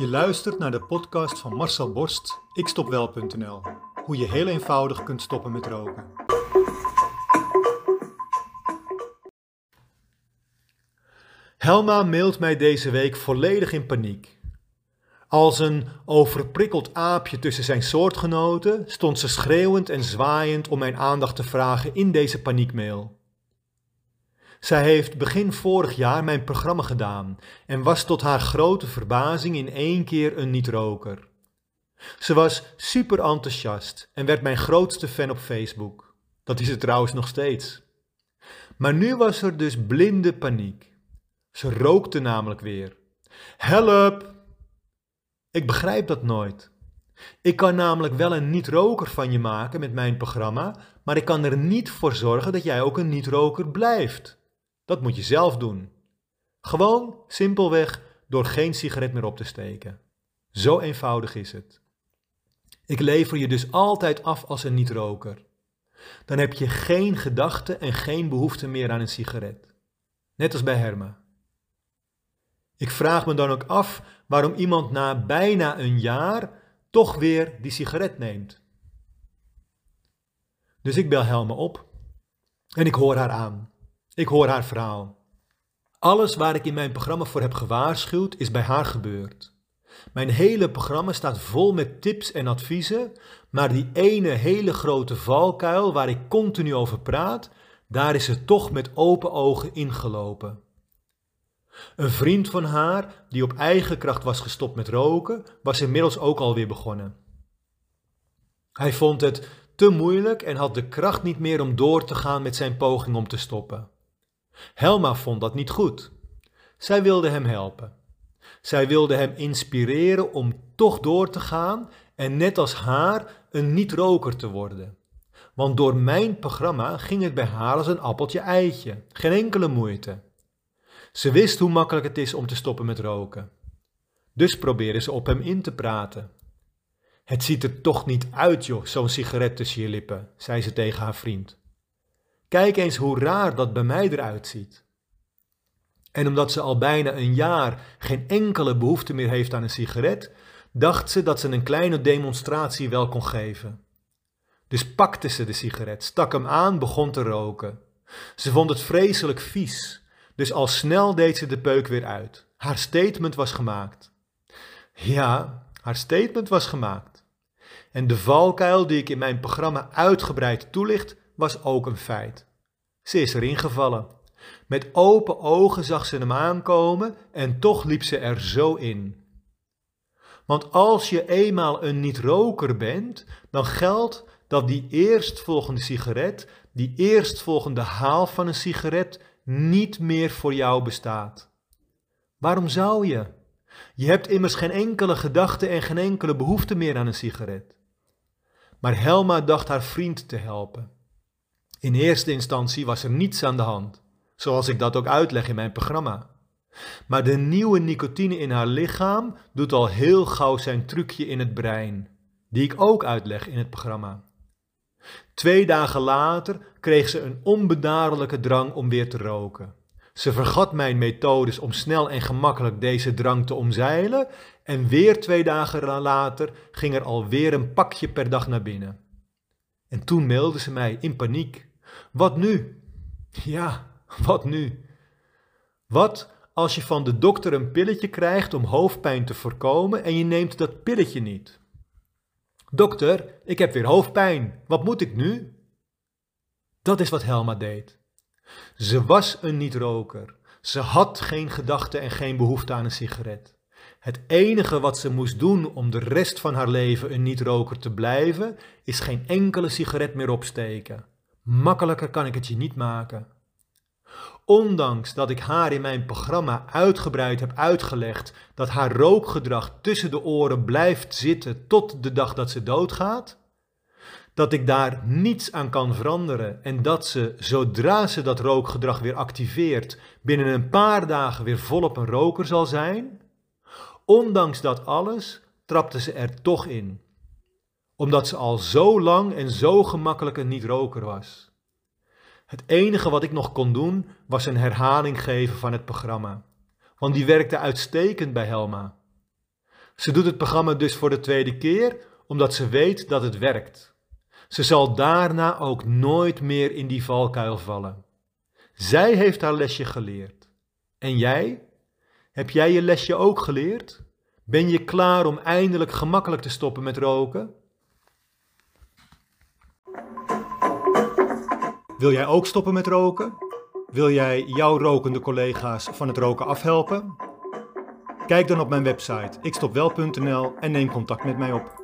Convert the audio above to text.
Je luistert naar de podcast van Marcel Borst, ikstopwel.nl. Hoe je heel eenvoudig kunt stoppen met roken. Helma mailt mij deze week volledig in paniek. Als een overprikkeld aapje tussen zijn soortgenoten stond ze schreeuwend en zwaaiend om mijn aandacht te vragen in deze paniekmail. Zij heeft begin vorig jaar mijn programma gedaan en was tot haar grote verbazing in één keer een niet-roker. Ze was super enthousiast en werd mijn grootste fan op Facebook. Dat is het trouwens nog steeds. Maar nu was er dus blinde paniek. Ze rookte namelijk weer. Help! Ik begrijp dat nooit. Ik kan namelijk wel een niet-roker van je maken met mijn programma, maar ik kan er niet voor zorgen dat jij ook een niet-roker blijft. Dat moet je zelf doen. Gewoon, simpelweg, door geen sigaret meer op te steken. Zo eenvoudig is het. Ik lever je dus altijd af als een niet-roker. Dan heb je geen gedachte en geen behoefte meer aan een sigaret. Net als bij Herma. Ik vraag me dan ook af waarom iemand na bijna een jaar toch weer die sigaret neemt. Dus ik bel Helma op en ik hoor haar aan. Ik hoor haar verhaal. Alles waar ik in mijn programma voor heb gewaarschuwd is bij haar gebeurd. Mijn hele programma staat vol met tips en adviezen, maar die ene hele grote valkuil waar ik continu over praat, daar is ze toch met open ogen ingelopen. Een vriend van haar, die op eigen kracht was gestopt met roken, was inmiddels ook alweer begonnen. Hij vond het te moeilijk en had de kracht niet meer om door te gaan met zijn poging om te stoppen. Helma vond dat niet goed. Zij wilde hem helpen. Zij wilde hem inspireren om toch door te gaan en net als haar een niet-roker te worden. Want door mijn programma ging het bij haar als een appeltje-eitje, geen enkele moeite. Ze wist hoe makkelijk het is om te stoppen met roken. Dus probeerde ze op hem in te praten. Het ziet er toch niet uit, joh, zo'n sigaret tussen je lippen, zei ze tegen haar vriend. Kijk eens hoe raar dat bij mij eruit ziet. En omdat ze al bijna een jaar geen enkele behoefte meer heeft aan een sigaret, dacht ze dat ze een kleine demonstratie wel kon geven. Dus pakte ze de sigaret, stak hem aan, begon te roken. Ze vond het vreselijk vies, dus al snel deed ze de peuk weer uit. Haar statement was gemaakt. Ja, haar statement was gemaakt. En de valkuil die ik in mijn programma uitgebreid toelicht, was ook een feit. Ze is erin gevallen. Met open ogen zag ze hem aankomen en toch liep ze er zo in. Want als je eenmaal een niet-roker bent, dan geldt dat die eerstvolgende sigaret, die eerstvolgende haal van een sigaret, niet meer voor jou bestaat. Waarom zou je? Je hebt immers geen enkele gedachte en geen enkele behoefte meer aan een sigaret. Maar Helma dacht haar vriend te helpen. In eerste instantie was er niets aan de hand, zoals ik dat ook uitleg in mijn programma. Maar de nieuwe nicotine in haar lichaam doet al heel gauw zijn trucje in het brein, die ik ook uitleg in het programma. Twee dagen later kreeg ze een onbedaarlijke drang om weer te roken. Ze vergat mijn methodes om snel en gemakkelijk deze drang te omzeilen en weer twee dagen later ging er alweer een pakje per dag naar binnen. En toen mailde ze mij in paniek. Wat nu? Ja, wat nu? Wat als je van de dokter een pilletje krijgt om hoofdpijn te voorkomen en je neemt dat pilletje niet? Dokter, ik heb weer hoofdpijn. Wat moet ik nu? Dat is wat Helma deed. Ze was een niet-roker. Ze had geen gedachte en geen behoefte aan een sigaret. Het enige wat ze moest doen om de rest van haar leven een niet-roker te blijven, is geen enkele sigaret meer opsteken. Makkelijker kan ik het je niet maken. Ondanks dat ik haar in mijn programma uitgebreid heb uitgelegd dat haar rookgedrag tussen de oren blijft zitten tot de dag dat ze doodgaat, dat ik daar niets aan kan veranderen en dat ze, zodra ze dat rookgedrag weer activeert, binnen een paar dagen weer volop een roker zal zijn, ondanks dat alles trapte ze er toch in omdat ze al zo lang en zo gemakkelijk een niet-roker was. Het enige wat ik nog kon doen was een herhaling geven van het programma, want die werkte uitstekend bij Helma. Ze doet het programma dus voor de tweede keer omdat ze weet dat het werkt. Ze zal daarna ook nooit meer in die valkuil vallen. Zij heeft haar lesje geleerd. En jij? Heb jij je lesje ook geleerd? Ben je klaar om eindelijk gemakkelijk te stoppen met roken? Wil jij ook stoppen met roken? Wil jij jouw rokende collega's van het roken afhelpen? Kijk dan op mijn website ikstopwel.nl en neem contact met mij op.